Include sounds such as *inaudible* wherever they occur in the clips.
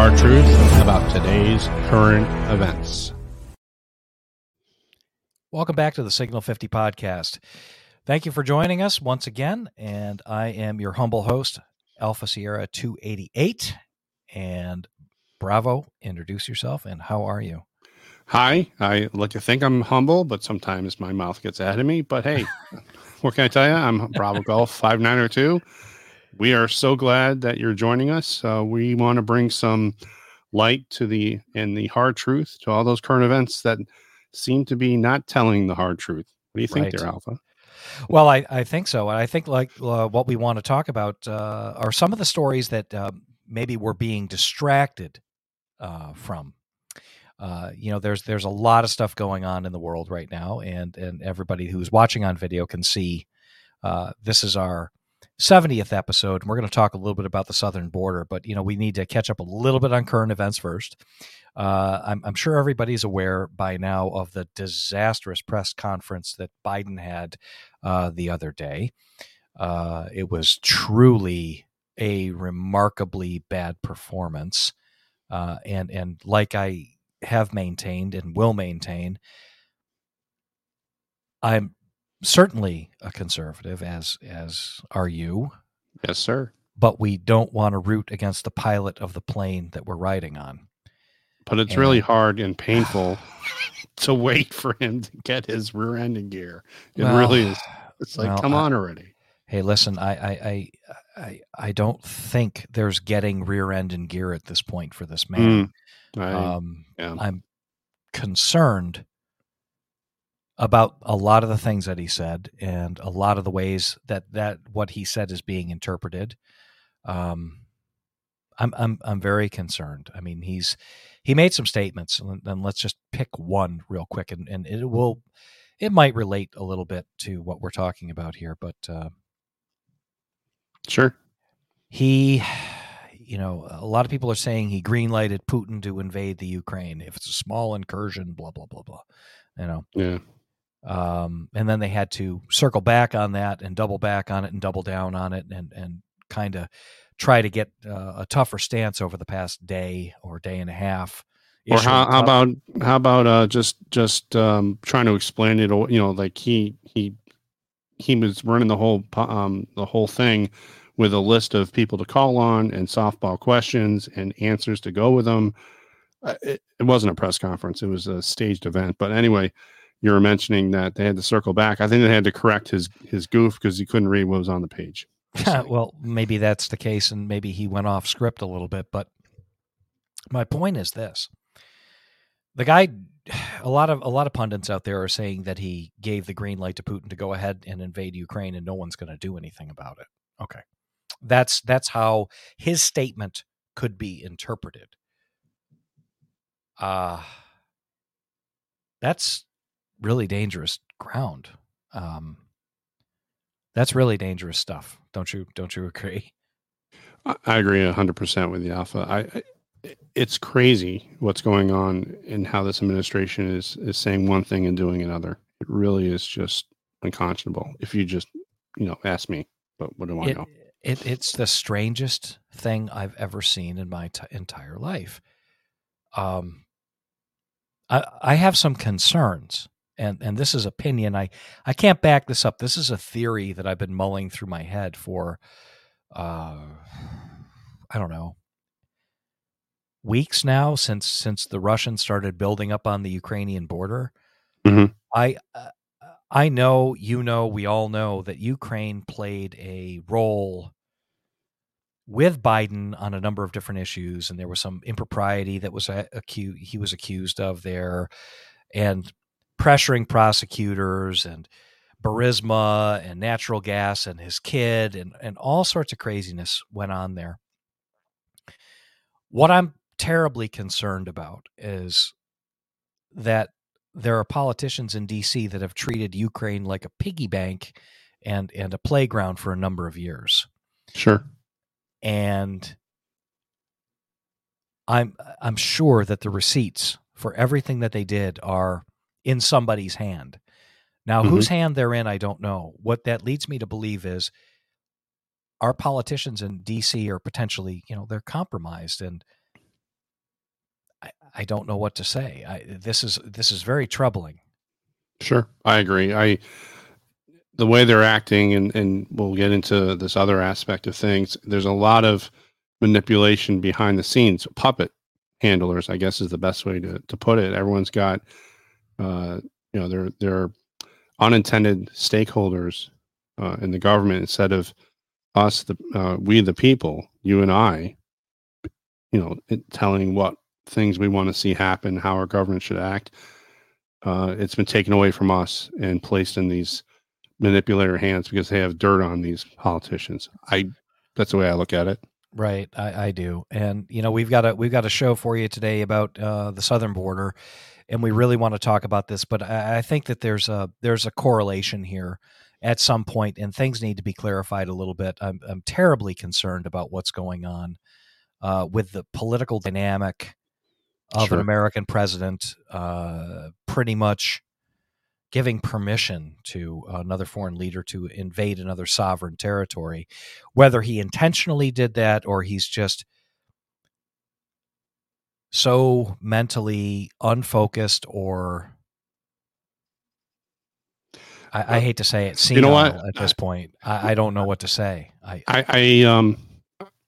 about the hard truth about today's current events. Welcome back to the Signal 50 podcast. Thank you for joining us once again. And I am your humble host, Alpha Sierra 288. And Bravo, introduce yourself and how are you? Hi, I like to think I'm humble, but sometimes my mouth gets ahead of me. But hey, *laughs* what can I tell you? I'm Bravo Golf 5902. We are so glad that you're joining us. Uh, we want to bring some light to the and the hard truth to all those current events that seem to be not telling the hard truth. What do you think Right. there, Alpha? Well, I, I think so. And I think like uh, what we want to talk about uh, are some of the stories that uh, maybe we're being distracted uh, from. Uh, you know, there's there's a lot of stuff going on in the world right now, and and everybody who's watching on video can see. Uh, this is our 70th episode, and we're going to talk a little bit about the southern border. But you know, we need to catch up a little bit on current events first. Uh, I'm, I'm sure everybody's aware by now of the disastrous press conference that Biden had uh, the other day. Uh, it was truly a remarkably bad performance, uh, and and like I have maintained and will maintain, I'm certainly a conservative, as as are you, Yes, sir. but we don't want to root against the pilot of the plane that we're riding on. But it's really hard and painful *sighs* to wait for him to get his rear end in gear. It Well, really is. It's like, well, come I- on already. Hey, listen, I, I, I, I, I don't think there's getting rear end in gear at this point for this man. Mm, I, um, yeah. I'm concerned about a lot of the things that he said and a lot of the ways that that what he said is being interpreted. Um, I'm I'm I'm very concerned. I mean, he's he made some statements, and, and let's just pick one real quick, and, and it will it might relate a little bit to what we're talking about here, but. Uh, sure. he you know a lot of people are saying he greenlighted putin to invade the ukraine if it's a small incursion blah blah blah blah you know Yeah. Um, and then they had to circle back on that and double back on it and double down on it and and kind of try to get uh, a tougher stance over the past day or day and a half Or how, how about how about uh, just just um, trying to explain it? or, You know, like he he he was running the whole um, the whole thing with a list of people to call on and softball questions and answers to go with them. Uh, It, it wasn't a press conference; it was a staged event. But anyway, you were mentioning that they had to circle back. I think they had to correct his his goof because he couldn't read what was on the page. *laughs* Well, maybe that's the case, and maybe he went off script a little bit. But my point is this: the guy, *sighs* a lot of a lot of pundits out there are saying that he gave the green light to Putin to go ahead and invade Ukraine, and no one's going to do anything about it. Okay, that's that's how his statement could be interpreted. Uh that's really dangerous ground. Um, that's really dangerous stuff. Don't you? Don't you *laughs* agree? I agree hundred percent with you, Alpha. I, I it's crazy what's going on and how this administration is is saying one thing and doing another. It really is just unconscionable. If you just you know ask me, but what do I It, know? it it's the strangest thing I've ever seen in my t- entire life. Um, I I have some concerns, and and this is opinion. I I can't back this up. This is a theory that I've been mulling through my head for, uh, I don't know, weeks now since since the Russians started building up on the Ukrainian border. Mhm. I uh, I know you know we all know that Ukraine played a role with Biden on a number of different issues, and there was some impropriety that was accused he was accused of there, and pressuring prosecutors and Burisma and natural gas and his kid and and all sorts of craziness went on there. What I'm terribly concerned about is that there are politicians in DC that have treated Ukraine like a piggy bank and and a playground for a number of years. Sure. And I'm I'm sure that the receipts for everything that they did are in somebody's hand. Now, Mhm. whose hand they're in, I don't know. What that leads me to believe is our politicians in DC are potentially, you know, they're compromised and I, I don't know what to say. I, this is this is very troubling. Sure, I agree. I the way they're acting, and and we'll get into this other aspect of things. There's a lot of manipulation behind the scenes, puppet handlers, I guess, is the best way to to put it. Everyone's got, uh, you know, they're they're unintended stakeholders uh, in the government instead of us, the uh, we the people, you and I, you know, telling what things we want to see happen, how our government should act. Uh, it's been taken away from us and placed in these manipulator hands because they have dirt on these politicians. I that's the way I look at it. Right, I, I do, and you know we've got a we've got a show for you today about uh, the southern border, and we really want to talk about this. But I, I think that there's a there's a correlation here at some point, and things need to be clarified a little bit. I'm I'm terribly concerned about what's going on uh, with the political dynamic of sure. an American president, uh, pretty much giving permission to another foreign leader to invade another sovereign territory, whether he intentionally did that or he's just so mentally unfocused or I, I hate to say it, you know what? at this point. I, I, don't know what to say. I, I, I um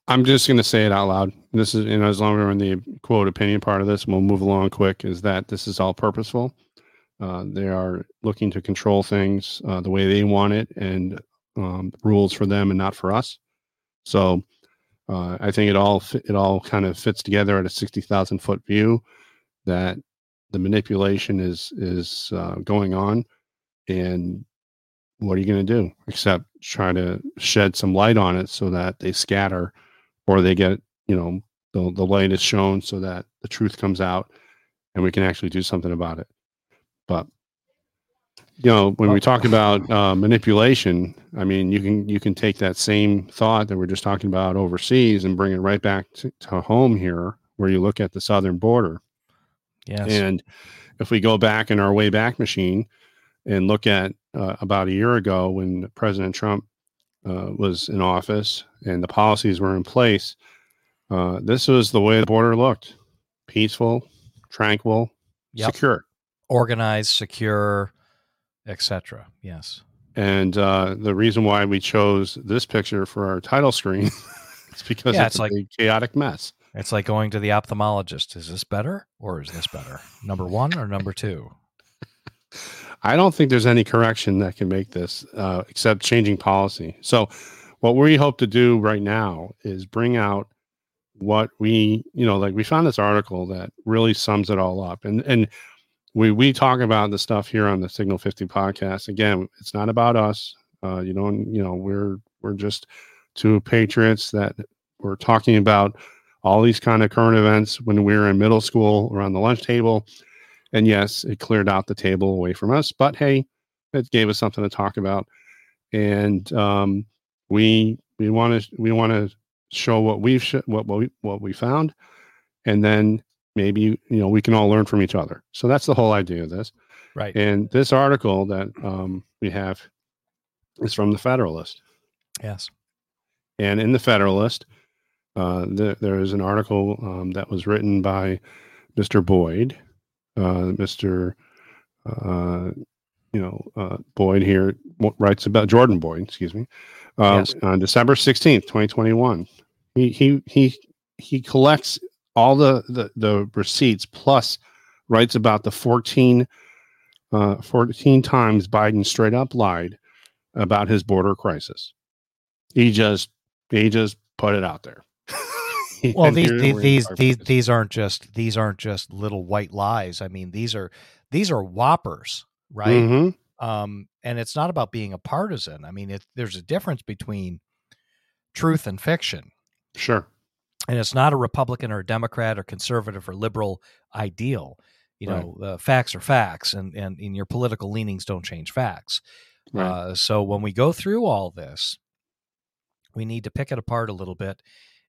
I'm just going to say it out loud. This is, you know, as long as we're in the quote opinion part of this, we'll move along quick. Is that this is all purposeful? Uh, they are looking to control things uh, the way they want it and um, rules for them and not for us. So uh, I think it all it all kind of fits together at a sixty thousand foot view that the manipulation is is uh, going on, and what are you going to do except try to shed some light on it so that they scatter or they get you know the, the light is shown so that the truth comes out and we can actually do something about it. But you know when we talk about uh, manipulation i mean you can you can take that same thought that we're just talking about overseas and bring it right back to, to home here where you look at the southern border. Yes. And if we go back in our way back machine and look at uh, about a year ago when president trump uh, was in office and the policies were in place, uh, this was the way the border looked: peaceful, tranquil, yep. secure, organized, secure, etc. Yes. And uh, the reason why we chose this picture for our title screen *laughs* is because yeah, it's, it's like a chaotic mess. It's like going to the ophthalmologist. Is this better or is this better? Number one or number two? *laughs* I don't think there's any correction that can make this uh, except changing policy. So, what we hope to do right now is bring out what we, you know, like we found this article that really sums it all up, and and we we talk about the stuff here on the Signal 50 podcast. Again, it's not about us. Uh, you know, you know, we're we're just two patriots that we're talking about all these kind of current events when we were in middle school around the lunch table and yes, it cleared out the table away from us, but hey, it gave us something to talk about. And um, we we want to we want to show what we've sh- what what we, what we found, and then maybe you know we can all learn from each other. So that's the whole idea of this. Right. And this article that um, we have is from the Federalist. Yes. And in the Federalist, uh, the, there is an article um, that was written by Mr. Boyd, uh, Mr. Uh, you know, uh, Boyd here writes about Jordan Boyd, excuse me, uh, yes. on December 16th, 2021. He, he, he, he collects all the, the, the receipts plus writes about the 14, uh, 14 times Biden straight up lied about his border crisis. He just, he just put it out there. *laughs* well these these these, these these aren't just these aren't just little white lies i mean these are these are whoppers right mm-hmm. um and it's not about being a partisan i mean it, there's a difference between truth and fiction sure and it's not a republican or a democrat or conservative or liberal ideal you know right. the facts are facts and and, and your political leanings don't change facts right. uh, so when we go through all this we need to pick it apart a little bit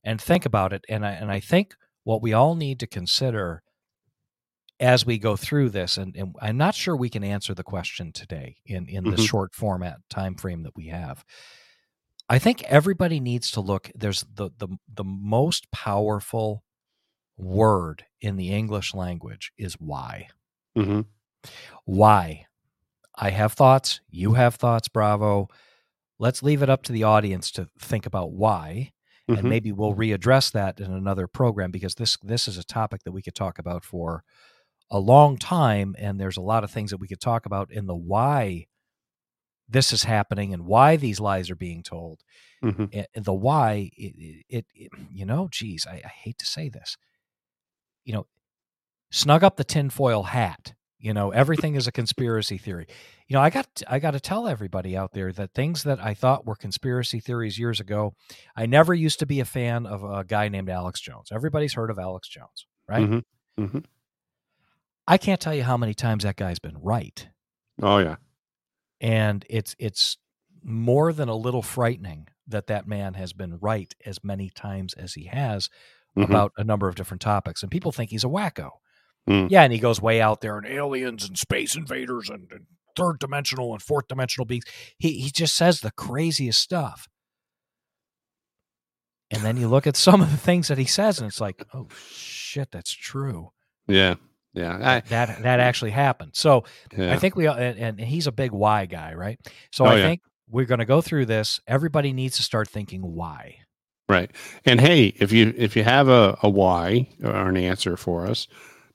and think about it. And I, and I think what we all need to consider as we go through this, and, and I'm not sure we can answer the question today in, in mm-hmm. the short format time frame that we have. I think everybody needs to look. There's the the the most powerful word in the English language is why. Mm-hmm. Why? I have thoughts. You have thoughts. Bravo. Let's leave it up to the audience to think about why, Mm-hmm. and maybe we'll readdress that in another program because this this is a topic that we could talk about for a long time, and there's a lot of things that we could talk about in the why this is happening and why these lies are being told. Mm-hmm. And the why, it, it, it *clears throat* you know, geez, I, I hate to say this, you know, snug up the tinfoil hat. You know, everything is a conspiracy theory. You know, I got I got to tell everybody out there that things that I thought were conspiracy theories years ago, I never used to be a fan of a guy named Alex Jones. Everybody's heard of Alex Jones, right? Mm-hmm. Mm-hmm. I can't tell you how many times that guy's been right. Oh yeah. And it's it's more than a little frightening that that man has been right as many times as he has Mhm. about a number of different topics and people think he's a wacko Mm. yeah and he goes way out there and aliens and space invaders and, and third dimensional and fourth dimensional beings he he just says the craziest stuff and then you look at some of the things that he says and it's like oh shit that's true Yeah. Yeah. I, that that actually happened so yeah. I think we and, and he's a big why guy, right? So Oh, I yeah. think we're going to go through this. Everybody needs to start thinking why. Right. And hey, if you if you have a, a why or an answer for us,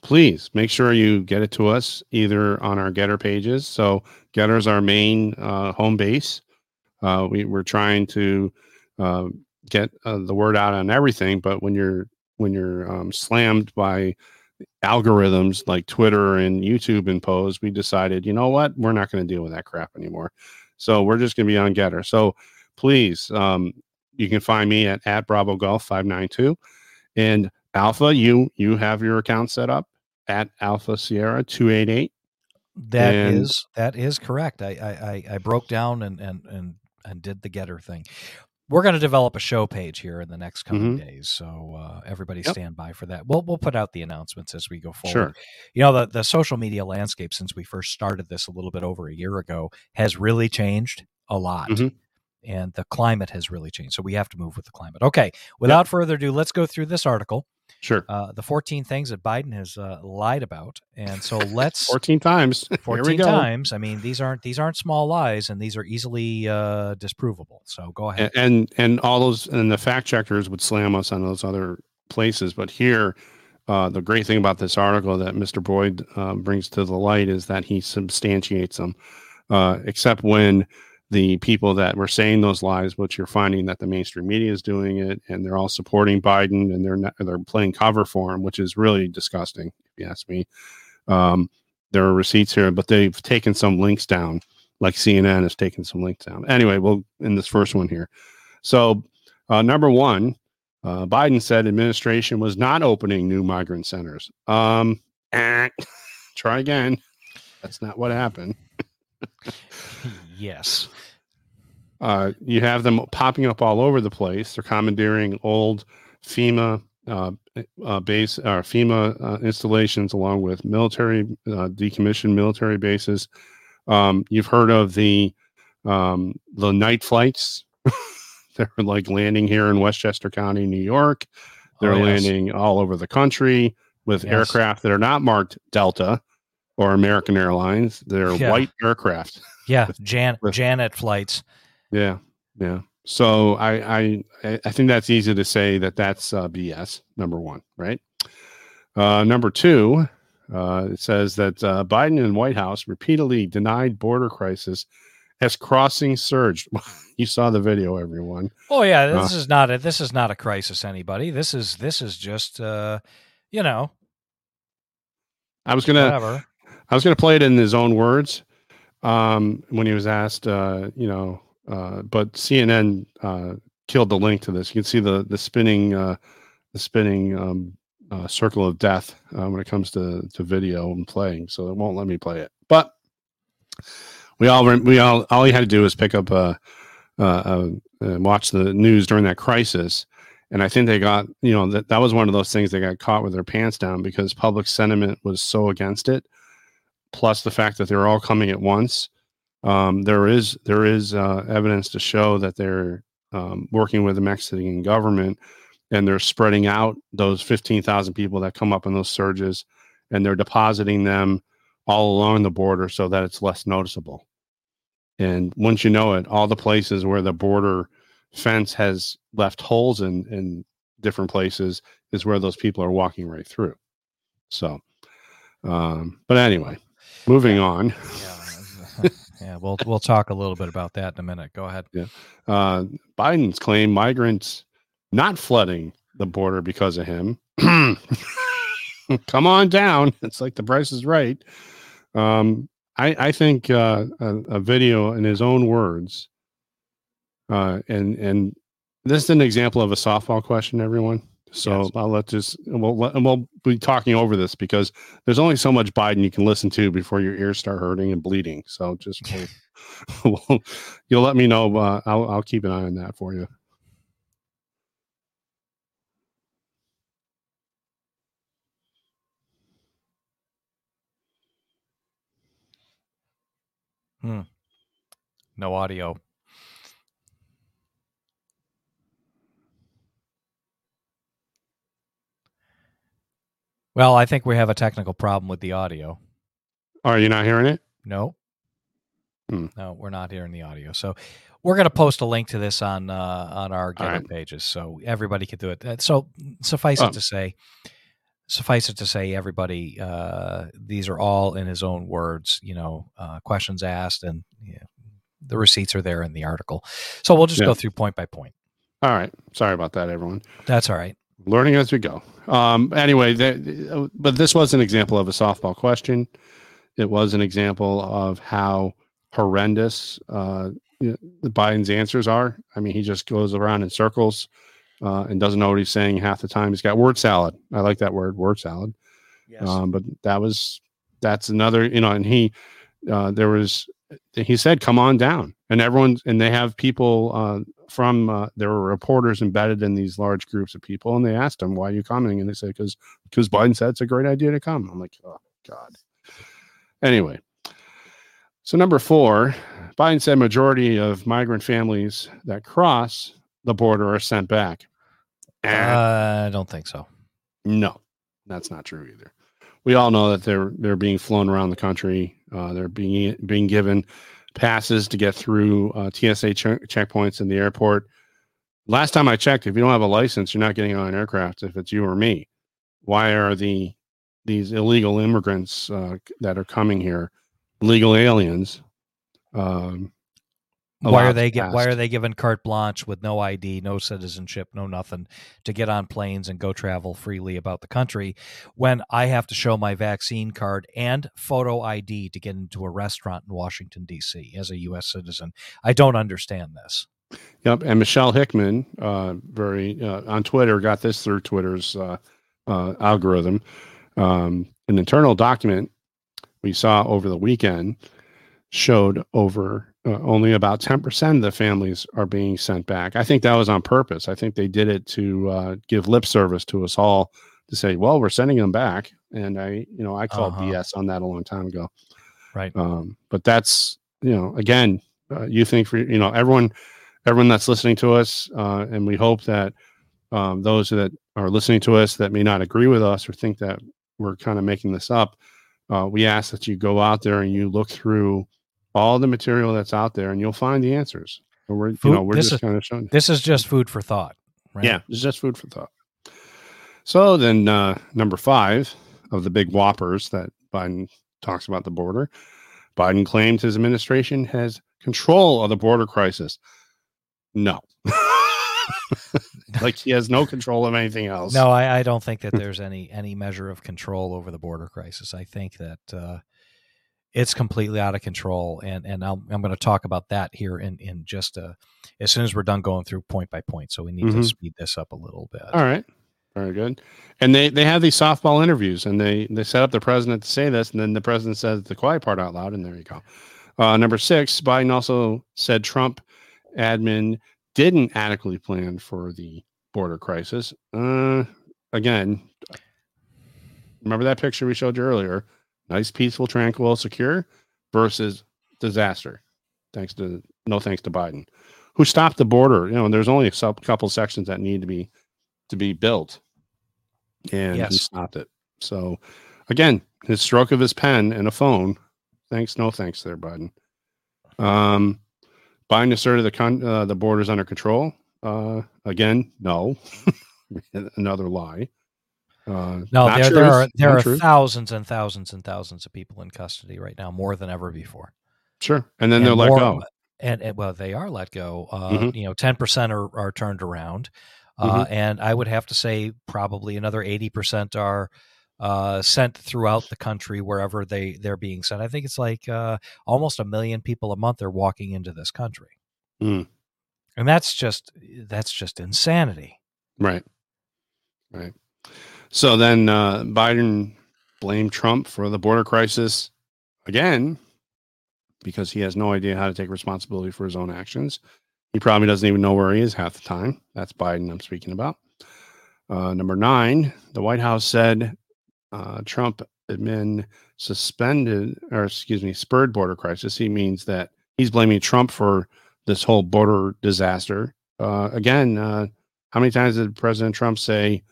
please make sure you get it to us either on our GETTR pages. So GETTR's our main uh, home base. Uh, we, we're trying to uh, get uh, the word out on everything, but when you're when you're um, slammed by algorithms like Twitter and YouTube impose, we decided, you know what, we're not going to deal with that crap anymore. So we're just going to be on GETTR. So please, um, you can find me at, at Bravo Golf 592. And Alpha, you you have your account set up at Alpha Sierra 288. That is And- that is correct. I I, I- I broke down and and and and did the GETTR thing. We're going to develop a show page here in the next coming days, so uh, everybody Yep. stand by for that. We'll we'll put out the announcements as we go forward. Sure. You know the the social media landscape since we first started this a little bit over a year ago has really changed a lot. Mhm. And the climate has really changed. So we have to move with the climate. Okay. Without further ado, let's go through this article. Sure. Uh, the 14 things that Biden has uh, lied about. And so let's *laughs* 14 times. Here we 14 go. times. I mean, these aren't these aren't small lies, and these are easily uh, disprovable. So go ahead. And, and and all those and the fact checkers would slam us on those other places, but here, uh, the great thing about this article that Mr. Boyd uh, brings to the light is that he substantiates them, uh, except when the people that were saying those lies, which you're finding that the mainstream media is doing it, and they're all supporting Biden, and they're not, they're playing cover for him, which is really disgusting, if you ask me. Um, there are receipts here, but they've taken some links down, like CNN has taken some links down. Anyway, we'll in this first one here. So, uh, number one, uh, Biden said administration was not opening new migrant centers. Um, eh, *laughs* try again. That's not what happened. *laughs* yes. Uh, you have them popping up all over the place. They're commandeering old FEMA uh, uh, base or FEMA uh, installations along with military uh, decommissioned military bases. Um, you've heard of the um, the night flights. *laughs* They're like landing here in Westchester County, New York. They're Oh, yes. landing all over the country with Yes. aircraft that are not marked Delta or American Airlines. They're Yeah. white aircraft. *laughs* Yeah. Jan with- Janet flights. Yeah, yeah. So I I I think that's easy to say that that's uh, BS. Number one, right? Uh, number two, uh, it says that uh, Biden and White House repeatedly denied border crisis as crossing surged. *laughs* you saw the video, everyone. Oh yeah, Uh. this is not a this is not a crisis. Anybody. This is this is just uh, you know I was gonna whatever. I was gonna play it in his own words um, when he was asked, uh, you know, uh, but CNN uh, killed the link to this. You can see the the spinning uh, the spinning um, uh, circle of death uh, when it comes to to video and playing. So it won't let me play it. But we all we all all you had to do was pick up uh, and watch the news during that crisis. And I think they got, you know, that, that was one of those things they got caught with their pants down because public sentiment was so against it plus the fact that they're all coming at once. Um, there is there is uh, evidence to show that they're um, working with the Mexican government, and they're spreading out those 15,000 people that come up in those surges, and they're depositing them all along the border so that it's less noticeable. And once you know it, all the places where the border fence has left holes in in different places is where those people are walking right through. So, um, but anyway, moving Yeah. on. Yeah, yeah. We'll we'll talk a little bit about that in a minute. Go ahead. Uh, Biden's claim migrants not flooding the border because of him. *clears throat* Come on down. It's like the price is right. Um, I, I think uh, a, a video in his own words, uh, and and this is an example of a softball question, everyone. So Yes. I'll let this. We'll let- and we'll be talking over this because there's only so much Biden you can listen to before your ears start hurting and bleeding. So just *laughs* we'll, *laughs* we'll- you'll let me know. Uh, I'll I'll keep an eye on that for you. Hmm. No audio. Well, I think we have a technical problem with the audio. Are you not hearing it? No. Hmm. No, we're not hearing the audio. So we're going to post a link to this on uh, on our GETTR right. pages, so everybody can do it. Uh, So suffice Oh. it to say, suffice it to say, everybody, uh, these are all in his own words. You know, uh, questions asked, and yeah, the receipts are there in the article. So we'll just Yeah. go through point by point. All right. Sorry about that, everyone. That's all right. Learning as we go. Um, anyway, that, but this was an example of a softball question. It was an example of how horrendous uh, you know, the Biden's answers are. I mean, he just goes around in circles uh, and doesn't know what he's saying half the time. He's got word salad. I like that word, word salad. Yes. Um, but that was that's another, you know, and he uh, there was he said, "Come on down," and everyone and they have people uh, from uh, there were reporters embedded in these large groups of people, and they asked them "Why are you coming?" And they said, "Because because Biden said it's a great idea to come." I'm like, "Oh God." Anyway, so number four, Biden said majority of migrant families that cross the border are sent back. Uh, I don't think so. No, that's not true either. We all know that they're they're being flown around the country. Uh, they're being being given passes to get through uh, TSA che- checkpoints in the airport. Last time I checked, if you don't have a license, you're not getting on an aircraft. If it's you or me, why are the these illegal immigrants uh, that are coming here, legal aliens? Um, Why are they get, why are they given carte blanche with no ID, no citizenship, no nothing to get on planes and go travel freely about the country when I have to show my vaccine card and photo ID to get into a restaurant in Washington D.C. as a U.S. citizen? I don't understand this. Yep, and Michelle Hackman, uh, very uh, on Twitter, got this through Twitter's uh, uh, algorithm. Um, an internal document we saw over the weekend showed over uh, only about ten percent of the families are being sent back. I think that was on purpose. I think they did it to uh, give lip service to us all to say, "Well, we're sending them back." And I, you know, I called Uh-huh. BS on that a long time ago. Right. Um, but that's you know, again, uh, you think for you know everyone, everyone that's listening to us, uh, and we hope that um, those that are listening to us that may not agree with us or think that we're kind of making this up, uh, we ask that you go out there and you look through all the material that's out there, and you'll find the answers. And we're you know we're this just is- kind of showing. This is just food for thought. Right? Yeah, it's just food for thought. So then, uh, number five of the big whoppers that Biden talks about the border, Biden claims his administration has control of the border crisis. No, *laughs* like he has no control of anything else. No, I, I don't think that there's any any measure of control over the border crisis. I think that uh, it's completely out of control, and and I'll, I'm going to talk about that here in in just a, as soon as we're done going through point by point. So we need to Mhm. speed this up a little bit. All right. Very good. And they they have these softball interviews, and they they set up the president to say this, and then the president says the quiet part out loud, and there you go. Uh, number six, Biden also said Trump admin didn't adequately plan for the border crisis. Uh, again, remember that picture we showed you earlier? Nice, peaceful, tranquil, secure versus disaster. Thanks to no thanks to Biden. who stopped the border. You know, and there's only a couple sections that need to be to be built, and Yes. he stopped it. So, again, his stroke of his pen and a phone. Thanks, no thanks, there, Biden. Um, Biden asserted the con- uh, the borders under control. Uh, again, no, *laughs* another lie. Uh, No, there sure there are there are true. thousands and thousands and thousands of people in custody right now, more than ever before. Sure, and then And they're let go. And, and well, they are let go. Uh, Mhm. You know, ten percent are are turned around, uh, Mm-hmm. and I would have to say probably another eighty percent are uh, sent throughout the country wherever they they're being sent. I think it's like uh, almost a million people a month are walking into this country, Mm. and that's just that's just insanity. Right. Right. So then uh, Biden blamed Trump for the border crisis again because he has no idea how to take responsibility for his own actions. He probably doesn't even know where he is half the time. That's Biden I'm speaking about. Uh, number nine, the White House said uh, Trump admin suspended, or excuse me, spurred border crisis. He means that he's blaming Trump for this whole border disaster. Uh, again, uh, how many times did President Trump say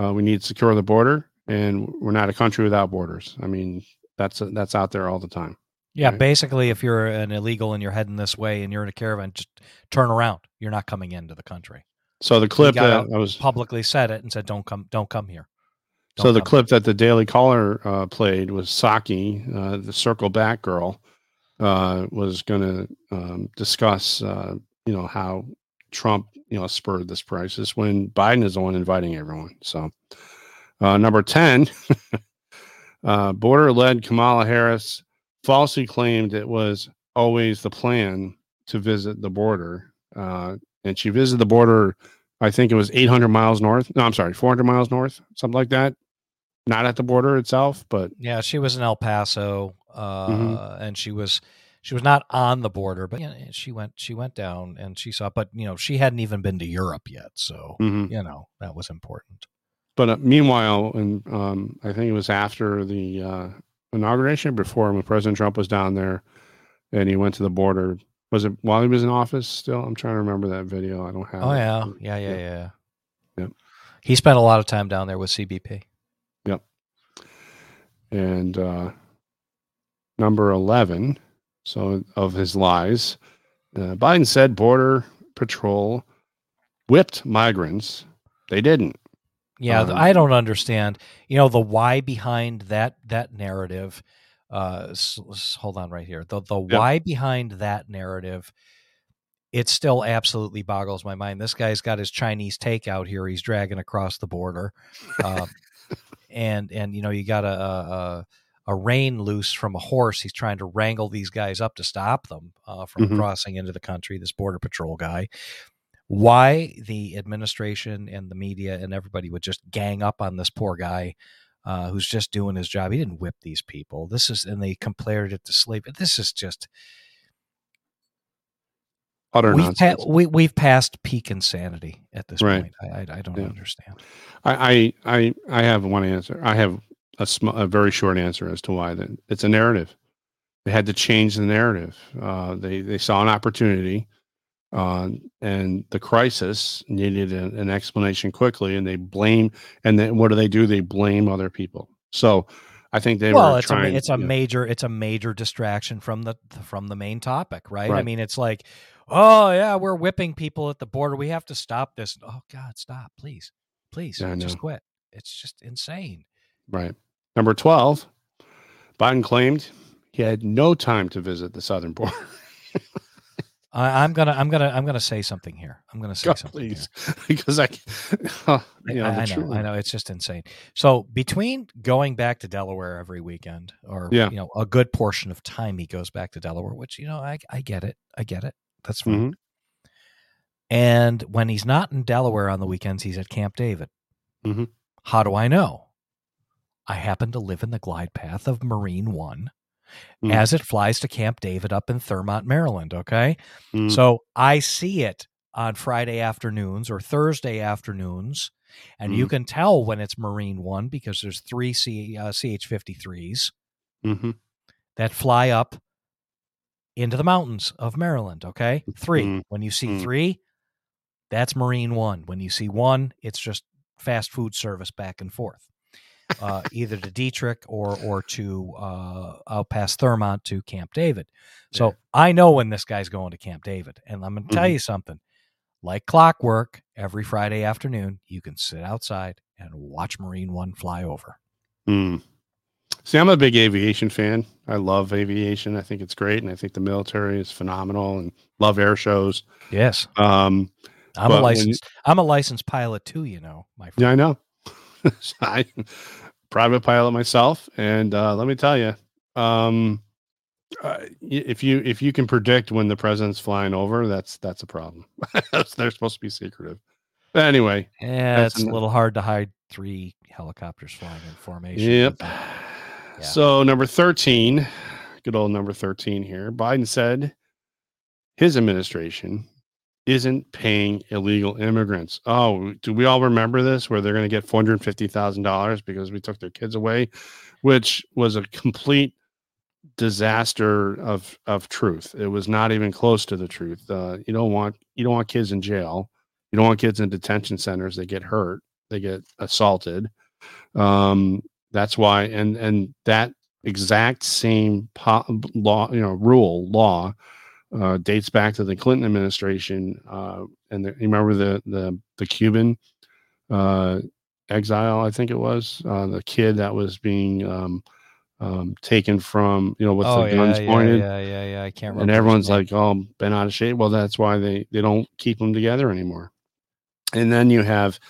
uh, we need to secure the border and we're not a country without borders? I mean, that's that's out there all the time. Yeah, Right. basically, if you're an illegal and you're heading this way and you're in a caravan, just turn around. You're not coming into the country. So the clip that I was Publicly said it and said, "Don't come, don't come here." so Don't the come clip that the Daily Caller uh, played was Psaki, uh, the Circle Back girl, uh, was going to um, discuss, uh, you know, how Trump, you know, spurred this crisis when Biden is the one inviting everyone. So, uh, number ten, *laughs* uh, border-led Kamala Harris falsely claimed it was always the plan to visit the border, uh, and she visited the border. I think it was 800 miles north. No, I'm sorry, 400 miles north, something like that. Not at the border itself, but Yeah, she was in El Paso, uh, Mm-hmm. and she was she was not on the border, but you know, she went she went down and she saw. But you know, she hadn't even been to Europe yet, so mhm. you know that was important. but uh, meanwhile, and um, I think it was after the uh, inauguration, before when President Trump was down there, and he went to the border. Was it while he was in office? Still, I'm trying to remember that video. I don't have. Oh it. yeah, yeah, yeah, Yeah. yeah. Yep. He spent a lot of time down there with CBP. Yep. And uh, number 11 so of his lies uh, biden said border patrol whipped migrants they didn't Yeah, Um, I don't understand. You know the why behind that that narrative. Uh, s- s- hold on right here. The the Yep. why behind that narrative. It still absolutely boggles my mind. This guy's got his Chinese takeout here. He's dragging across the border, uh, *laughs* and and you know you got a, a a- a rein loose from a horse. He's trying to wrangle these guys up to stop them uh, from Mhm. crossing into the country. This border patrol guy why the administration and the media and everybody would just gang up on this poor guy uh, who's just doing his job. He didn't whip these people. This is, and they compared it to slavery. This is just utter we've pa- nonsense we we've passed peak insanity at this Right. point. I, I, I don't Yeah. understand. I i i have one answer i have a, sm- a very short answer as to why that it's a narrative they had to change the narrative uh, they they saw an opportunity uh, and the crisis needed an, an explanation quickly and they blame and then what do they do they blame other people so i think they well, were it's a it's a yeah. major it's a major distraction from the from the main topic, right? I mean, it's like, oh yeah, we're whipping people at the border. We have to stop this. Oh God, stop, please, please, Yeah, just quit. It's just insane. Right. Number 12, Biden claimed he had no time to visit the southern border. *laughs* I, I'm gonna I'm gonna I'm gonna say something here. I'm gonna say Go, something. here. please. *laughs* because I, *laughs* oh, I, you know, I- I know, truth- I know. It's just insane. So between going back to Delaware every weekend, or Yeah. you know, a good portion of time he goes back to Delaware, which you know, I I get it, I get it. That's fine. Mhm. And when he's not in Delaware on the weekends, he's at Camp David. Mhm. How do I know? I happen to live in the glide path of Marine One Mhm. as it flies to Camp David up in Thurmont, Maryland. Okay. Mhm. So I see it on Friday afternoons or Thursday afternoons. And you can tell when it's Marine One because there's three C, uh, CH 53s Mhm. that fly up into the mountains of Maryland. Okay. 3 Mm, When you see mm. three, that's Marine One. When you see one, it's just fast food service back and forth, uh, either to Dietrich or or to uh, out past Thurmont to Camp David. So Yeah. I know when this guy's going to Camp David, and I'm going to tell Mhm. you something. Like clockwork, every Friday afternoon, you can sit outside and watch Marine One fly over. Mm. See, I'm a big aviation fan. I love aviation. I think it's great, and I think the military is phenomenal, and love air shows. Yes, Um, I'm a when- licensed. I'm a licensed pilot too. You know, my friend. yeah, I know. *laughs* I private pilot myself, and uh, let me tell you, um, uh, if you if you can predict when the president's flying over, that's that's a problem. *laughs* They're supposed to be secretive. But anyway, Yeah, That's it's a little hard to hide three helicopters flying in formation. Yep. Yeah. So number 13, good old number 13 here. Biden said his administration isn't paying illegal immigrants. Oh, do we all remember this where they're going to get $450,000 because we took their kids away, which was a complete disaster of of truth. It was not even close to the truth. Uh, you don't want you don't want kids in jail. You don't want kids in detention centers. They get hurt. They get assaulted. Um, that's why, and and that exact same po- law, you know, rule law uh, dates back to the Clinton administration. Uh, and the, you remember the the the Cuban uh, exile, I think it was uh, the kid that was being um, um, taken from, you know, with oh the yeah, guns yeah, pointed. yeah, yeah, yeah. I can't remember. And everyone's like, "Oh, been out of shape." Well, that's why they they don't keep them together anymore. And then you have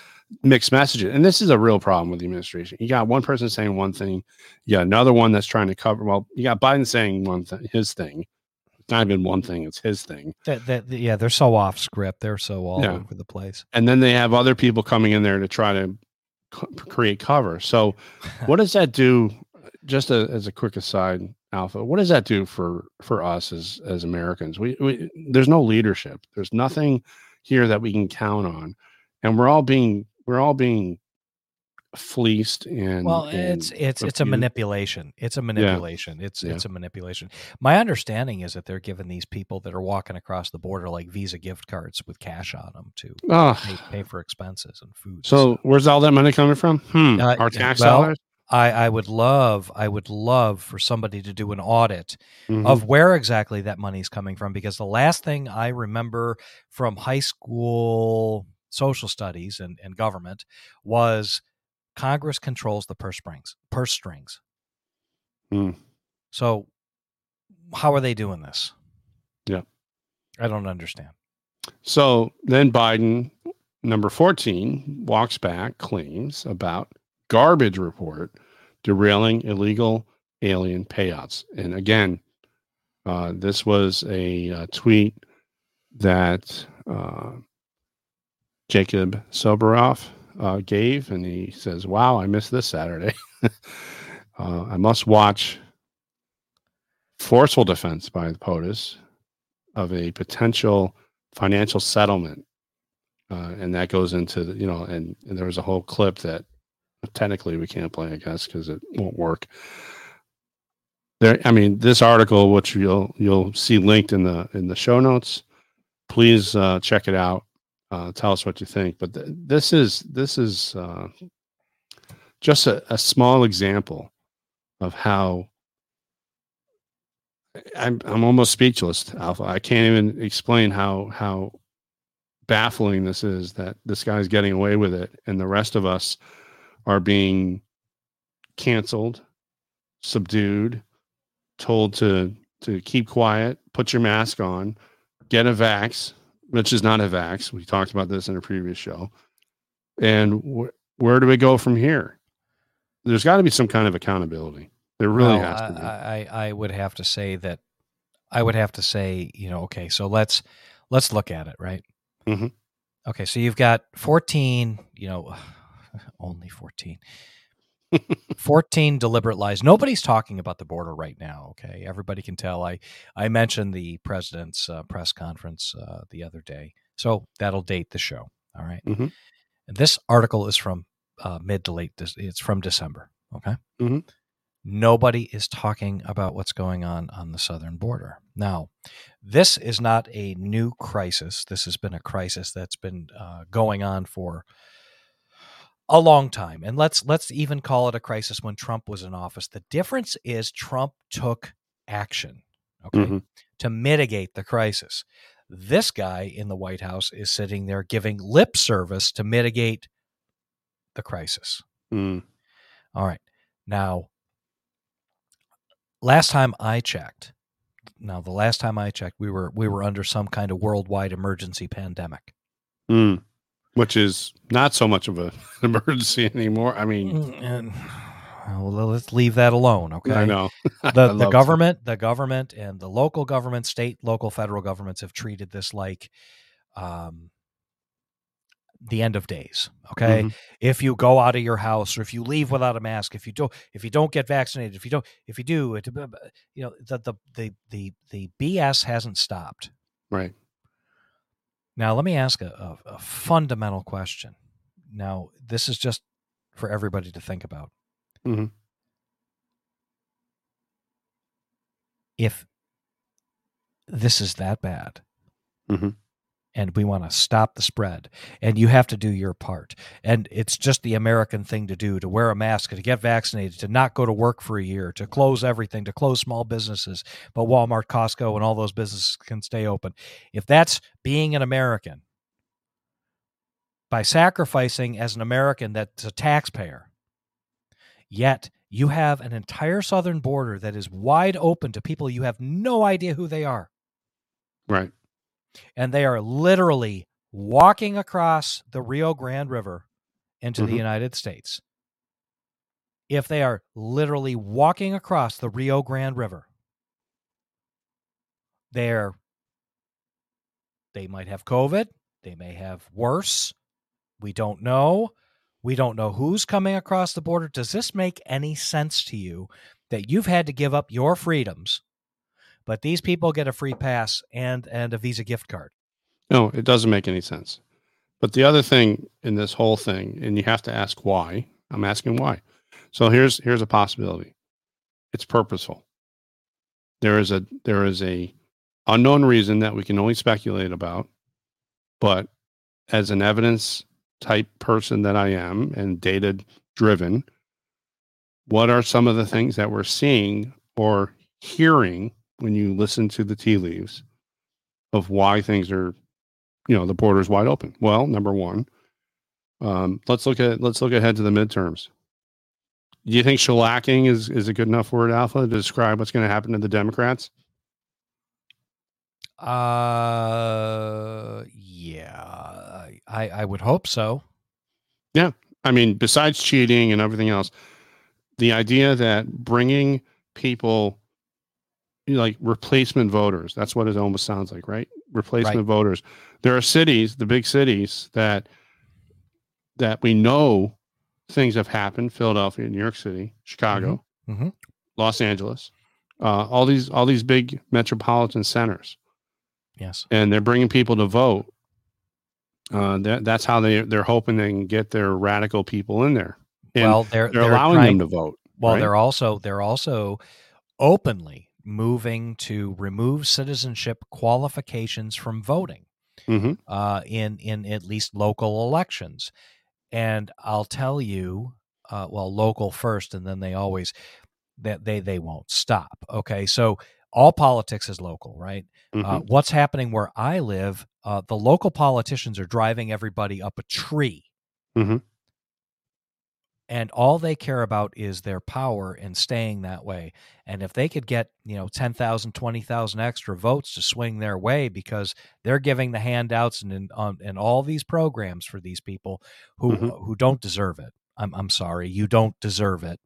mixed messages, and this is a real problem with the administration. You got one person saying one thing, you got another one that's trying to cover. Well, you got Biden saying one thing, his thing. It's not even one thing; it's his thing. that, that, yeah, they're so off script. They're so all Yeah. over the place. And then they have other people coming in there to try to c- create cover. So, *laughs* what does that do? Just a, as a quick aside, Alpha, what does that do for for us as as Americans? We, we there's no leadership. There's nothing here that we can count on, and we're all being we're all being fleeced and Well, and it's it's it's a manipulation. It's a manipulation. It's Yeah. it's a manipulation. My understanding is that they're giving these people that are walking across the border like Visa gift cards with cash on them to Oh, pay, pay for expenses and food. and so where's all that money coming from? Hmm, Uh, our tax well, dollars. I I would love I would love for somebody to do an audit Mhm. of where exactly that money's coming from because the last thing I remember from high school social studies and, and government was Congress controls the purse strings purse strings. Hmm. So how are they doing this? Yeah. I don't understand. So then Biden, number 14, walks back claims about garbage report derailing illegal alien payouts. And again, uh, this was a, uh tweet that uh, Jacob Soboroff uh, gave, and he says, Wow, I missed this Saturday. *laughs* uh, I must watch forceful defense by the POTUS of a potential financial settlement. Uh, and that goes into the, you know, and, and there was a whole clip that technically we can't play, I guess, because it won't work. There, I mean, this article, which you'll you'll see linked in the in the show notes, please uh, check it out. Uh, tell us what you think. But th- this is this is uh, just a, a small example of how I'm I'm almost speechless, Alpha. I can't even explain how how baffling this is that this guy's getting away with it and the rest of us are being canceled, subdued, told to to keep quiet, put your mask on, get a vax, which is not a vax. We talked about this in a previous show. And wh- where do we go from here? There's got to be some kind of accountability. There really Well, has to be. I, I I would have to say that I would have to say, you know, okay, so let's let's look at it, right? Mhm. Okay, so you've got 14, you know, *sighs* only 14. 14 deliberate lies. Nobody's talking about the border right now, okay? Everybody can tell. I I mentioned the president's uh, press conference uh, the other day. So that'll date the show, all right? Mhm. And this article is from uh, mid to late. Dec- It's from December. Okay. Mhm. Nobody is talking about what's going on on the southern border. Now, this is not a new crisis. This has been a crisis that's been uh, going on for a long time. And let's let's even call it a crisis when Trump was in office. The difference is Trump took action, okay, mm-hmm. to mitigate the crisis. This guy in the White House is sitting there giving lip service to mitigate the crisis. Mm. All right. Now, last time I checked, now the last time I checked, we were we were under some kind of worldwide emergency pandemic. Mm. Which is not so much of an *laughs* emergency anymore. I mean, mm, and, well, let's leave that alone. Okay. I know. the *laughs* I the government, it. the government, and the local government, state, local, federal governments have treated this like um, the end of days okay mm-hmm. if you go out of your house or if you leave without a mask if you don't if you don't get vaccinated if you don't if you do it you know the the the the, the bs hasn't stopped right now let me ask a, a, a fundamental question. Now this is just for everybody to think about. Mm-hmm. if this is that bad mm-hmm and we want to stop the spread and you have to do your part. And it's just the american thing to do to wear a mask to get vaccinated to not go to work for a year to close everything to close small businesses but walmart costco and all those businesses can stay open. If that's being an american by sacrificing as an american that's a taxpayer yet you have an entire southern border that is wide open to people you have no idea who they are. Right and they are literally walking across the Rio Grande River into mm-hmm. the United States. If they are literally walking across the Rio Grande River, they're they might have COVID, they may have worse. We don't know. We don't know who's coming across the border. Does this make any sense to you that you've had to give up your freedoms but these people get a free pass and and a Visa gift card. No, it doesn't make any sense. But the other thing in this whole thing, and you have to ask why. I'm asking why. So here's here's a possibility. It's purposeful. There is a there is a unknown reason that we can only speculate about, but as an evidence type person that I am and data driven, what are some of the things that we're seeing or hearing when you listen to the tea leaves of why things are, you know, the border's wide open. Well, number one, um, let's look at let's look ahead to the midterms. Do you think shellacking is is a good enough word, Alpha, to describe what's going to happen to the Democrats? Uh, yeah, I I would hope so. Yeah, I mean, besides cheating and everything else, the idea that bringing people like replacement voters. That's what it almost sounds like, right? Replacement right. voters. There are cities, the big cities that that we know things have happened. Philadelphia, New York City, Chicago, mm-hmm. Mm-hmm. Los Angeles, uh, all these all these big metropolitan centers. Yes, and they're bringing people to vote. Uh, that, that's how they they're hoping they can get their radical people in there. And well, they're they're, they're allowing trying, them to vote. Well, right? they're also they're also openly moving to remove citizenship qualifications from voting mm-hmm. uh, in in at least local elections. And I'll tell you, uh, well, local first, and then they always that they, they won't stop. Okay, so all politics is local, right? Uh, mm-hmm. Uh, what's happening where I live? Uh, the local politicians are driving everybody up a tree. Mm-hmm and all they care about is their power and staying that way. And if they could get you know 10,000 20,000 extra votes to swing their way because they're giving the handouts and um, and all these programs for these people who mm-hmm. who don't deserve it. I'm I'm sorry. You don't deserve it.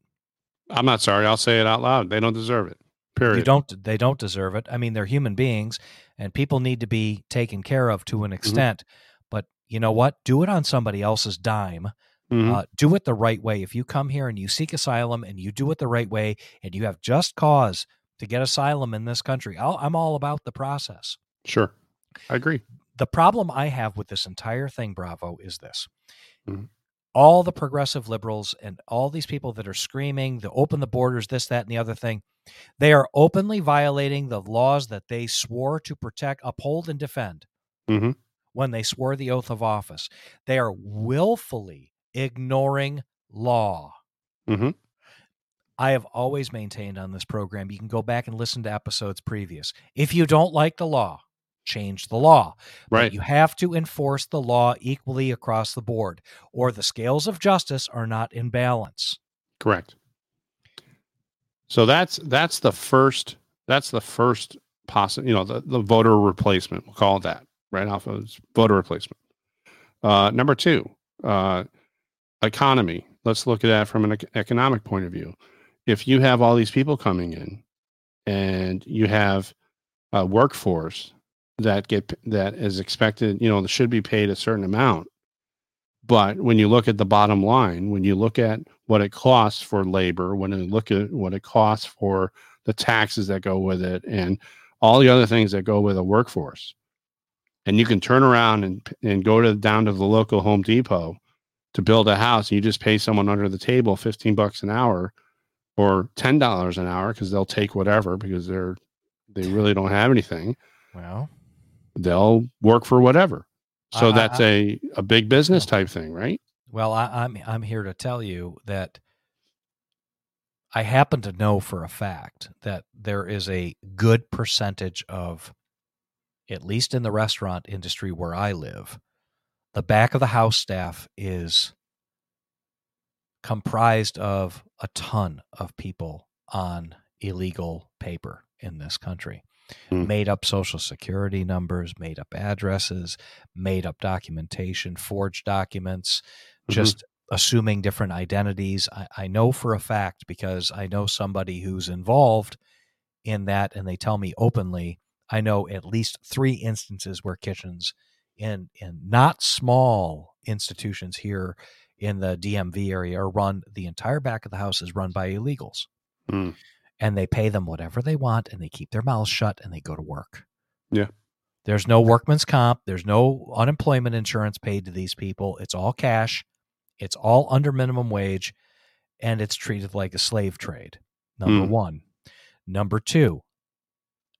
I'm not sorry. I'll say it out loud. They don't deserve it. Period. you don't they don't deserve it. I mean they're human beings and people need to be taken care of to an mm-hmm. extent. Mm-hmm. but you know what? Do it on somebody else's dime Mm-hmm. Uh, do it the right way. If you come here and you seek asylum and you do it the right way and you have just cause to get asylum in this country, i am all about the process. Sure. I agree. The problem I have with this entire thing, Bravo, is this. Mm-hmm. all the progressive liberals and all these people that are screaming the open the borders, this, that, and the other thing, they are openly violating the laws that they swore to protect, uphold, and defend Mhm. when they swore the oath of office. They are willfully ignoring law. Mhm. I have always maintained on this program, you can go back and listen to episodes previous. If you don't like the law, change the law. But Right. you have to enforce the law equally across the board, or the scales of justice are not in balance. Correct. So that's that's the first that's the first possible you know the, the voter replacement we'll call it that right off of voter replacement. Uh, number two, uh, economy. Let's look at that from an economic point of view. If you have all these people coming in, and you have a workforce that get that is expected, you know, should be paid a certain amount. But when you look at the bottom line, when you look at what it costs for labor, when you look at what it costs for the taxes that go with it, and all the other things that go with a workforce, and you can turn around and and go to down to the local Home Depot to build a house, and you just pay someone under the table fifteen bucks an hour or ten dollars an hour because they'll take whatever because they're they really don't have anything. Well, They'll work for whatever. So I- I- that's a a big business type thing, right? well, I, I'm I'm here to tell you that I happen to know for a fact that there is a good percentage of, at least in the restaurant industry where I live, the back of the house staff is comprised of a ton of people on illegal paper in this country. Hmm. Made up social security numbers, made up addresses, made up documentation, forged documents, Mhm. just assuming different identities. I, I know for a fact because I know somebody who's involved in that and they tell me openly. I know at least three instances where kitchens in in not small institutions here in the DMV area are run the entire back of the house is run by illegals. Hmm. And they pay them whatever they want and they keep their mouths shut and they go to work. Yeah. There's no workman's comp, there's no unemployment insurance paid to these people. It's all cash. It's all under minimum wage and it's treated like a slave trade. Number Hmm. 1. Number 2.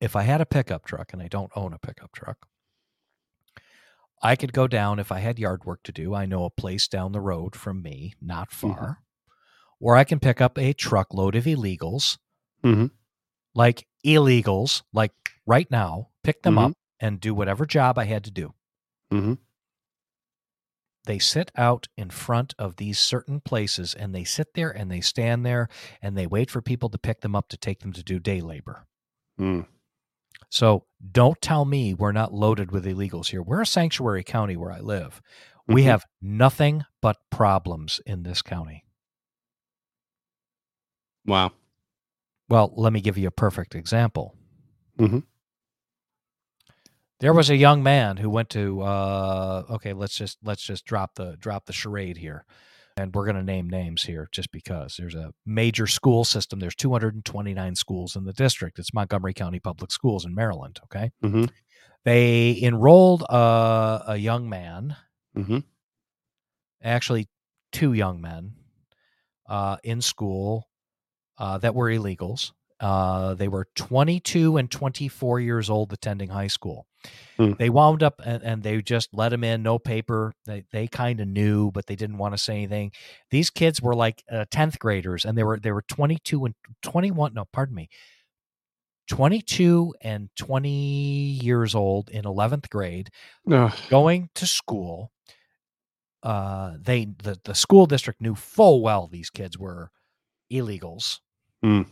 If I had a pickup truck and I don't own a pickup truck, I could go down if I had yard work to do. I know a place down the road from me, not far, or I can pick up a truckload of illegals, Mhm. like illegals, like right now, pick them Mhm. up and do whatever job I had to do. hmm They sit out in front of these certain places and they sit there and they stand there and they wait for people to pick them up to take them to do day labor. Mm. So don't tell me we're not loaded with illegals here. We're a sanctuary county where I live. We Mhm. have nothing but problems in this county. Wow. Well, let me give you a perfect example. Mhm. There was a young man who went to uh, okay, let's just let's just drop the drop the charade here. And we're going to name names here just because there's a major school system. There's 229 schools in the district. It's Montgomery County Public Schools in Maryland. Okay. hmm They enrolled a, a young man, hmm actually, two young men uh, in school uh, that were illegals. Uh, they were 22 and 24 years old attending high school. Hmm. They wound up and, and they just let them in, no paper. They, they kind of knew, but they didn't want to say anything. These kids were like uh, 10th graders and they were, they were 22 and 21. No, pardon me. 22 and 20 years old in 11th grade Ugh. going to school. Uh, they the, the school district knew full well these kids were illegals. Hmm.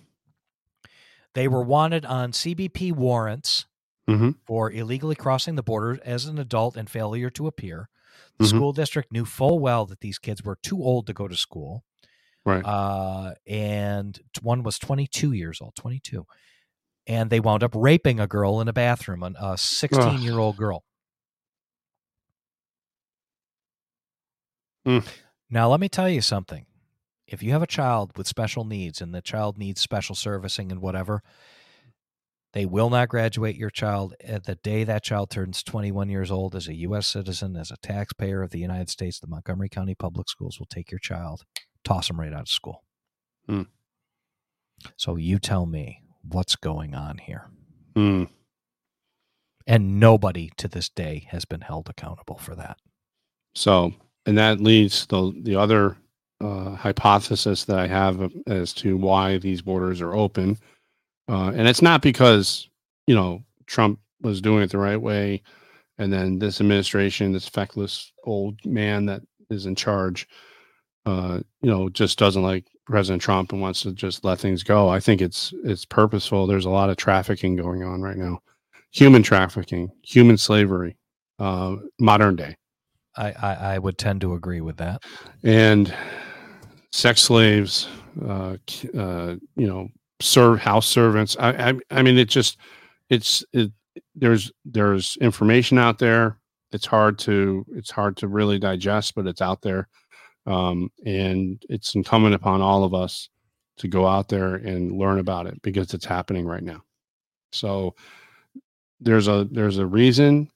They were wanted on CBP warrants hmm for illegally crossing the border as an adult and failure to appear. The Mhm. school district knew full well that these kids were too old to go to school. Right. Uh, and one was 22 years old, 22. And they wound up raping a girl in a bathroom, a 16 year old girl. Mm. Now, let me tell you something. If you have a child with special needs and the child needs special servicing and whatever, They will not graduate your child at the day that child turns 21 years old as a U.S. citizen, as a taxpayer of the United States. The Montgomery County Public Schools will take your child, toss them right out of school. Hmm. So you tell me what's going on here. Hmm. And nobody to this day has been held accountable for that. So, and that leads the the other uh, hypothesis that I have as to why these borders are open uh, and it's not because, you know, Trump was doing it the right way. And then this administration, this feckless old man that is in charge, uh, you know, just doesn't like President Trump and wants to just let things go. I think it's it's purposeful. There's a lot of trafficking going on right now, human trafficking, human slavery, uh, modern day. I, I, I would tend to agree with that. And sex slaves, uh, uh, you know, serve house servants. I, I, I mean, it just, it's, it, there's, there's information out there. It's hard to, it's hard to really digest, but it's out there. Um, and it's incumbent upon all of us to go out there and learn about it because it's happening right now. So there's a, there's a reason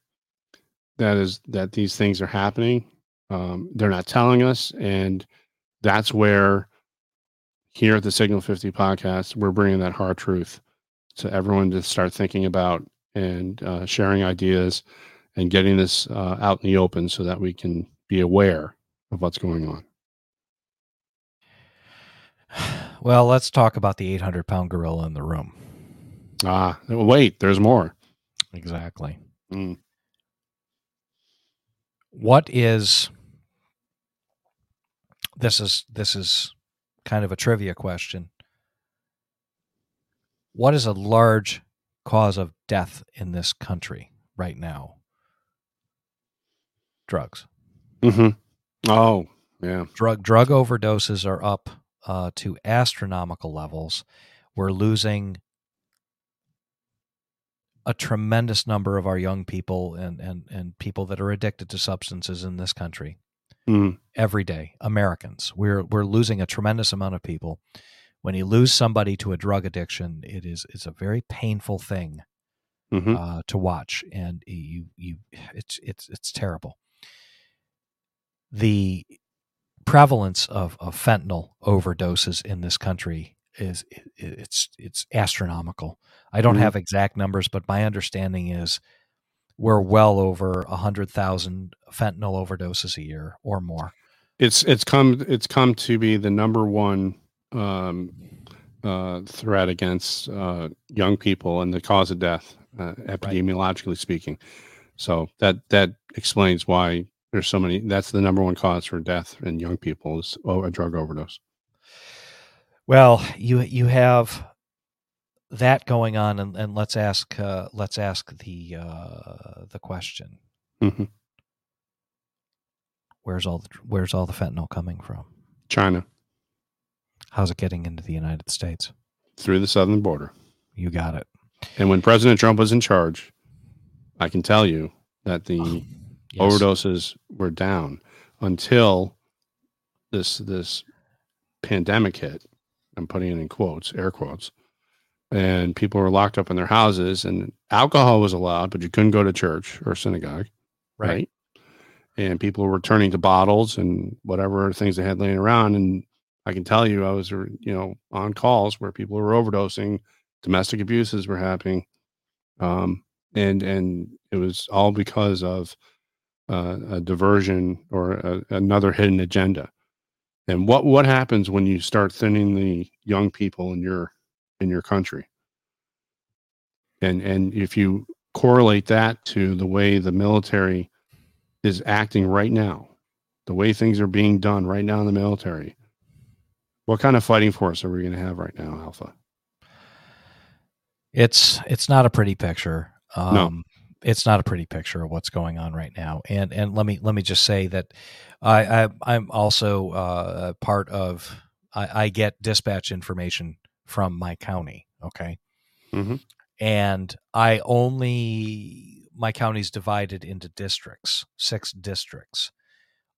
that is that these things are happening. Um, they're not telling us, and that's where here at the Signal 50 podcast, we're bringing that hard truth to everyone to start thinking about and uh, sharing ideas and getting this uh, out in the open so that we can be aware of what's going on. *sighs* Well, let's talk about the 800 pound gorilla in the room. Ah, wait, there's more. Exactly. Mm. What is this is this is kind of a trivia question. What is a large cause of death in this country right now? Drugs. Mm-hmm. Oh, yeah. Drug drug overdoses are up uh, to astronomical levels. We're losing a tremendous number of our young people and, and, and people that are addicted to substances in this country mm. every day. Americans, we're we're losing a tremendous amount of people. When you lose somebody to a drug addiction, it is it's a very painful thing mm-hmm. uh, to watch, and you you it's it's it's terrible. The prevalence of, of fentanyl overdoses in this country is it's it's astronomical. I don't mm-hmm. have exact numbers, but my understanding is we're well over a hundred thousand fentanyl overdoses a year or more. It's it's come it's come to be the number one um, uh, threat against uh, young people and the cause of death, uh, epidemiologically right. speaking. So that that explains why there's so many. That's the number one cause for death in young people is a drug overdose. Well, you you have that going on, and, and let's ask uh, let's ask the uh, the question: mm-hmm. Where's all the Where's all the fentanyl coming from? China. How's it getting into the United States? Through the southern border. You got it. And when President Trump was in charge, I can tell you that the yes. overdoses were down until this this pandemic hit. I'm putting it in quotes, air quotes and people were locked up in their houses and alcohol was allowed but you couldn't go to church or synagogue right, right? and people were turning to bottles and whatever things they had laying around and i can tell you i was you know on calls where people were overdosing domestic abuses were happening um, and and it was all because of uh, a diversion or a, another hidden agenda and what what happens when you start thinning the young people in your in your country. And and if you correlate that to the way the military is acting right now, the way things are being done right now in the military, what kind of fighting force are we going to have right now, Alpha? It's it's not a pretty picture. Um, no. It's not a pretty picture of what's going on right now, and and let me let me just say that I, I am also uh, part of I, I get dispatch information from my county. Okay. Mm-hmm. And I only, my county's divided into districts, six districts.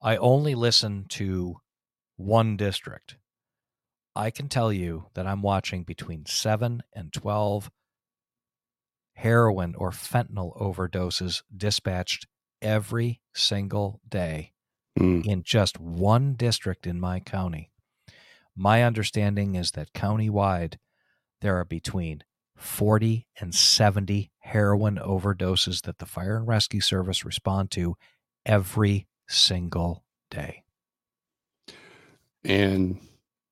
I only listen to one district. I can tell you that I'm watching between seven and 12 heroin or fentanyl overdoses dispatched every single day Mm. in just one district in my county. My understanding is that countywide, there are between 40 and 70 heroin overdoses that the fire and rescue service respond to every single day. And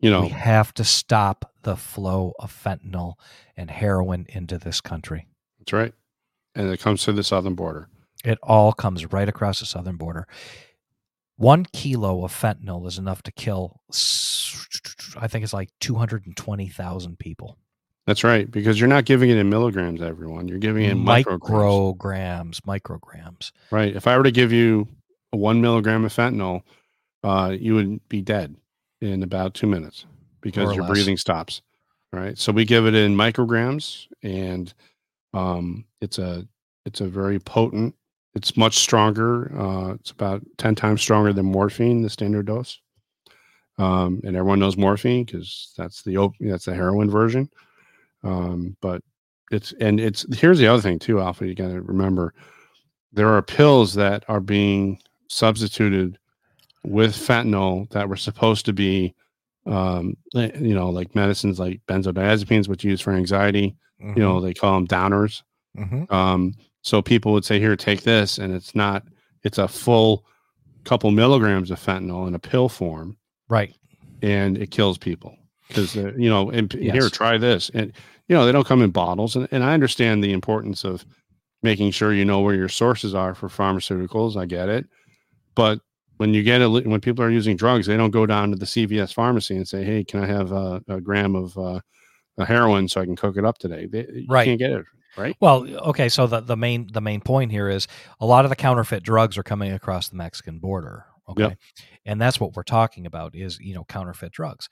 you know, We have to stop the flow of fentanyl and heroin into this country. that's right. And it comes to the southern border. It all comes right across the southern border. One kilo of fentanyl is enough to kill, I think it's like 220,000 people. That's right, because you're not giving it in milligrams, everyone. You're giving it in micrograms. micrograms, micrograms. Right. If I were to give you a one milligram of fentanyl, uh, you would be dead in about two minutes because your less. breathing stops. Right. So we give it in micrograms, and um, it's a it's a very potent. It's much stronger. Uh, it's about ten times stronger than morphine, the standard dose. Um, and everyone knows morphine because that's the op- that's the heroin version. Um, but it's and it's here's the other thing too, Alpha. You got to remember there are pills that are being substituted with fentanyl that were supposed to be um you know like medicines like benzodiazepines which you use for anxiety you know they call them downers Mhm. um so people would say here take this and it's not it's a full couple milligrams of fentanyl in a pill form. Right. and it kills people because uh, you know and p- here try this. And you know they don't come in bottles. And, and i understand the importance of making sure you know where your sources are for pharmaceuticals. I get it. But when you get it, when people are using drugs they don't go down to the cvs pharmacy and say hey can i have a, a gram of uh, a heroin so i can cook it up today? They, you Right. can't get it right Well, okay, so the, the main the main point here is a lot of the counterfeit drugs are coming across the Mexican border. Okay. Yep. And that's what we're talking about is, you know, counterfeit drugs.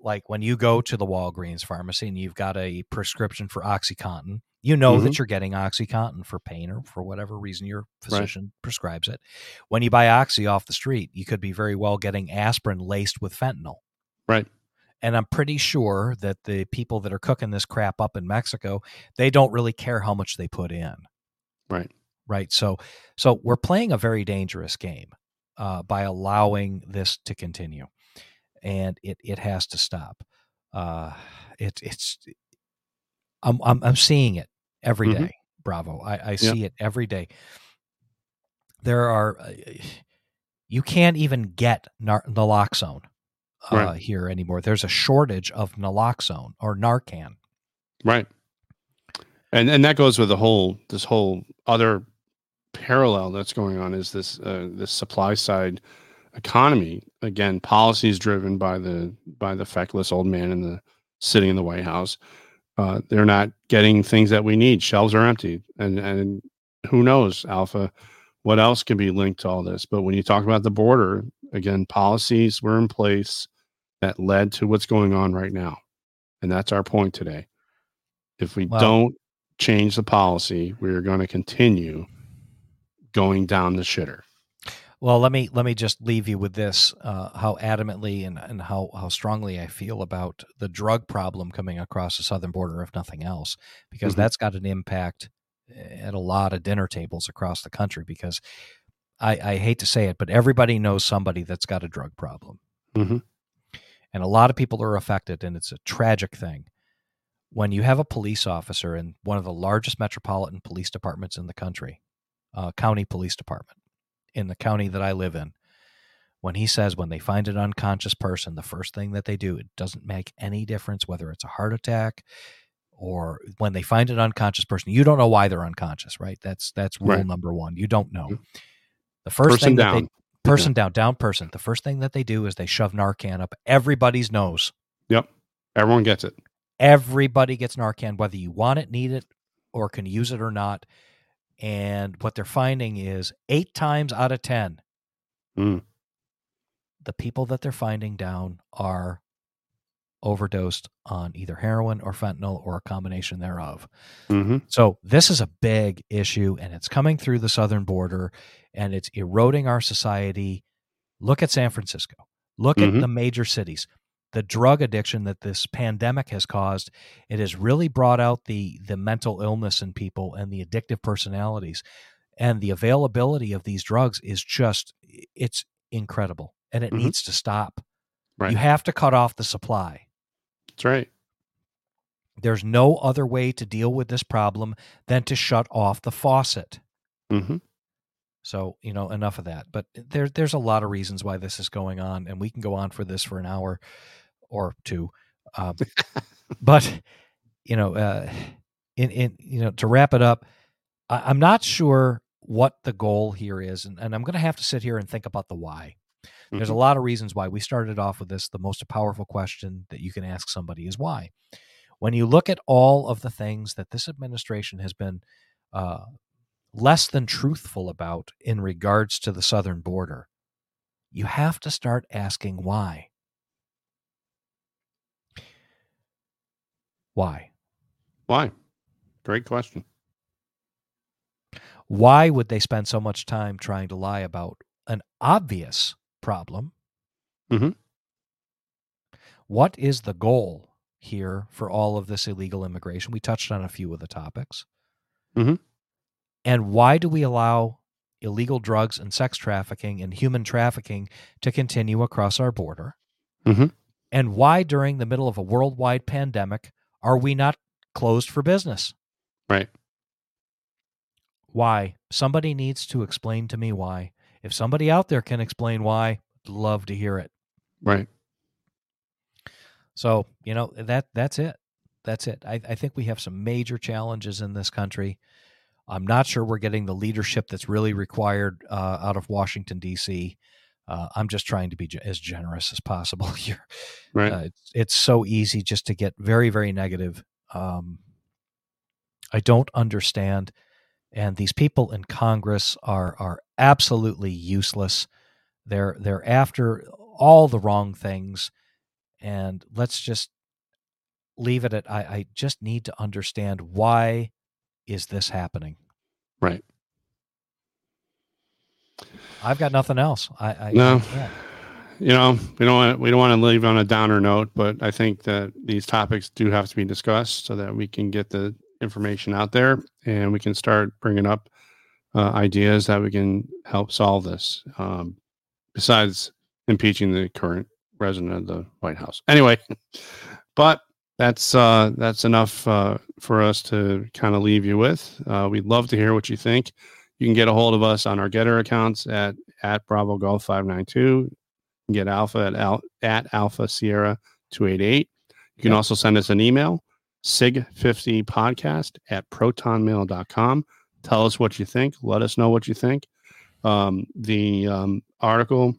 Like when you go to the Walgreens pharmacy and you've got a prescription for OxyContin, you know Mm-hmm. that you're getting OxyContin for pain or for whatever reason your physician prescribes it. When you buy Oxy off the street, you could be very well getting aspirin laced with fentanyl. Right. And I'm pretty sure that the people that are cooking this crap up in Mexico, they don't really care how much they put in. Right. Right. So, so we're playing a very dangerous game uh, by allowing this to continue, and it it has to stop. Uh, it it's I'm I'm, I'm seeing it every day. Mhm. Bravo. I, I see it every day. There are uh, you can't even get nar- naloxone uh, Right. here anymore. There's a shortage of naloxone or Narcan. Right. And and that goes with the whole this whole other parallel that's going on is this uh, this supply side economy again policies driven by the by the feckless old man in the sitting in the White House. Uh, they're not getting things that we need. Shelves are empty, and and who knows, Alpha, what else can be linked to all this? But when you talk about the border, again, policies were in place that led to what's going on right now, and that's our point today. If we don't change the policy, we are going to continue going down the shitter. Well, let me let me just leave you with this: uh, how adamantly and, and how how strongly I feel about the drug problem coming across the southern border, if nothing else, because Mhm. that's got an impact at a lot of dinner tables across the country. Because I, I hate to say it, but everybody knows somebody that's got a drug problem, Mhm. And a lot of people are affected, and it's a tragic thing. When you have a police officer in one of the largest metropolitan police departments in the country, uh, county police department in the county that I live in, when he says when they find an unconscious person, the first thing that they do, it doesn't make any difference whether it's a heart attack or when they find an unconscious person, you don't know why they're unconscious, right? That's that's rule Right. number one. You don't know. Mhm. The first Person thing that down. they person down, down person. The first thing that they do is they shove Narcan up everybody's nose. Yep. Everyone gets it. Everybody gets Narcan, whether you want it, need it, or can use it or not. And what they're finding is eight times out of 10, Mm. the people that they're finding down are overdosed on either heroin or fentanyl or a combination thereof. hmm So this is a big issue and it's coming through the southern border and it's eroding our society. Look at San Francisco. Look Mhm. at the major cities. the drug addiction that this pandemic has caused, it has really brought out the the mental illness in people and the addictive personalities. And the availability of these drugs is just it's incredible. And it Mhm. needs to stop. Right. You have to cut off the supply. That's right. There's no other way to deal with this problem than to shut off the faucet. hmm So, you know, enough of that. But there, there's a lot of reasons why this is going on, and we can go on for this for an hour or two. Um, *laughs* but, you know, uh, in, in, you know, to wrap it up, I, I'm not sure what the goal here is, and, and I'm going to have to sit here and think about the why. There's a Mhm. lot of reasons why we started off with this. The most powerful question that you can ask somebody is why. When you look at all of the things that this administration has been uh, less than truthful about in regards to the southern border, you have to start asking why. Why? Why? Great question. Why would they spend so much time trying to lie about an obvious problem? Mhm. What is the goal here for all of this illegal immigration? We touched on a few of the topics. Mhm. And why do we allow illegal drugs and sex trafficking and human trafficking to continue across our border? Mhm. And why, during the middle of a worldwide pandemic, are we not closed for business? Right. Why? Somebody needs to explain to me why. If somebody out there can explain why, I'd love to hear it. Right. So, you know, that that's it. That's it. I, I think we have some major challenges in this country. I'm not sure we're getting the leadership that's really required uh, out of Washington D.C. Uh, I'm just trying to be ge- as generous as possible *laughs* here. Right. Uh, it's, it's so easy just to get very, very negative. Um, I don't understand, and these people in Congress are are absolutely useless. They're they're after all the wrong things, and let's just leave it at I, I just need to understand why is this happening. Right. I've got nothing else. I, I No. Can't. you know we don't want we don't want to leave on a downer note but i think that these topics do have to be discussed so that we can get the information out there and we can start bringing up uh, ideas that we can help solve this um, besides impeaching the current president of the white house anyway *laughs* but that's uh, that's enough uh, for us to kind of leave you with. Uh, we'd love to hear what you think. You can get a hold of us on our GETTR accounts at at bravo golf 592 you can get alpha at, al- at alpha sierra 288 you can Yep. also send us an email sig50podcast at protonmail.com tell us what you think. Let us know what you think. Um, the um, article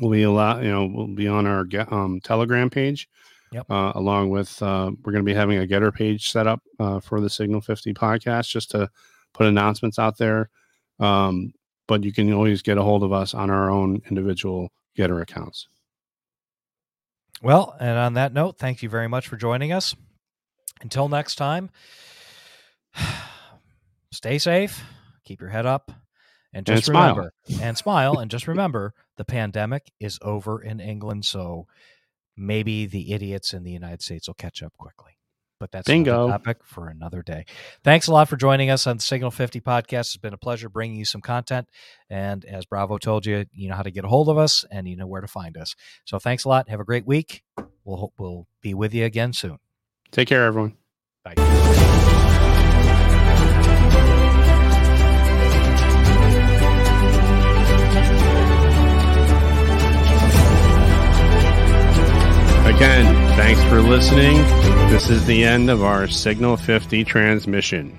will be a lot, you know will be on our um, telegram page Yep. uh, along with uh, we're going to be having a GETTR page set up uh, for the signal 50 podcast just to put announcements out there um, but you can always get a hold of us on our own individual GETTR accounts Well, and on that note, thank you very much for joining us. Until next time, *sighs* stay safe, keep your head up, and And just smile. remember and smile and just remember the pandemic is over in England, so maybe the idiots in the United States will catch up quickly. But that's Bingo. topic for another day. Thanks a lot for joining us on the Signal 50 podcast. It's been a pleasure bringing you some content. And as Bravo told you, you know how to get a hold of us and you know where to find us. So thanks a lot. Have a great week. We'll we'll be with you again soon. take care everyone Bye. Again thanks for listening. This is the end of our signal 50 transmission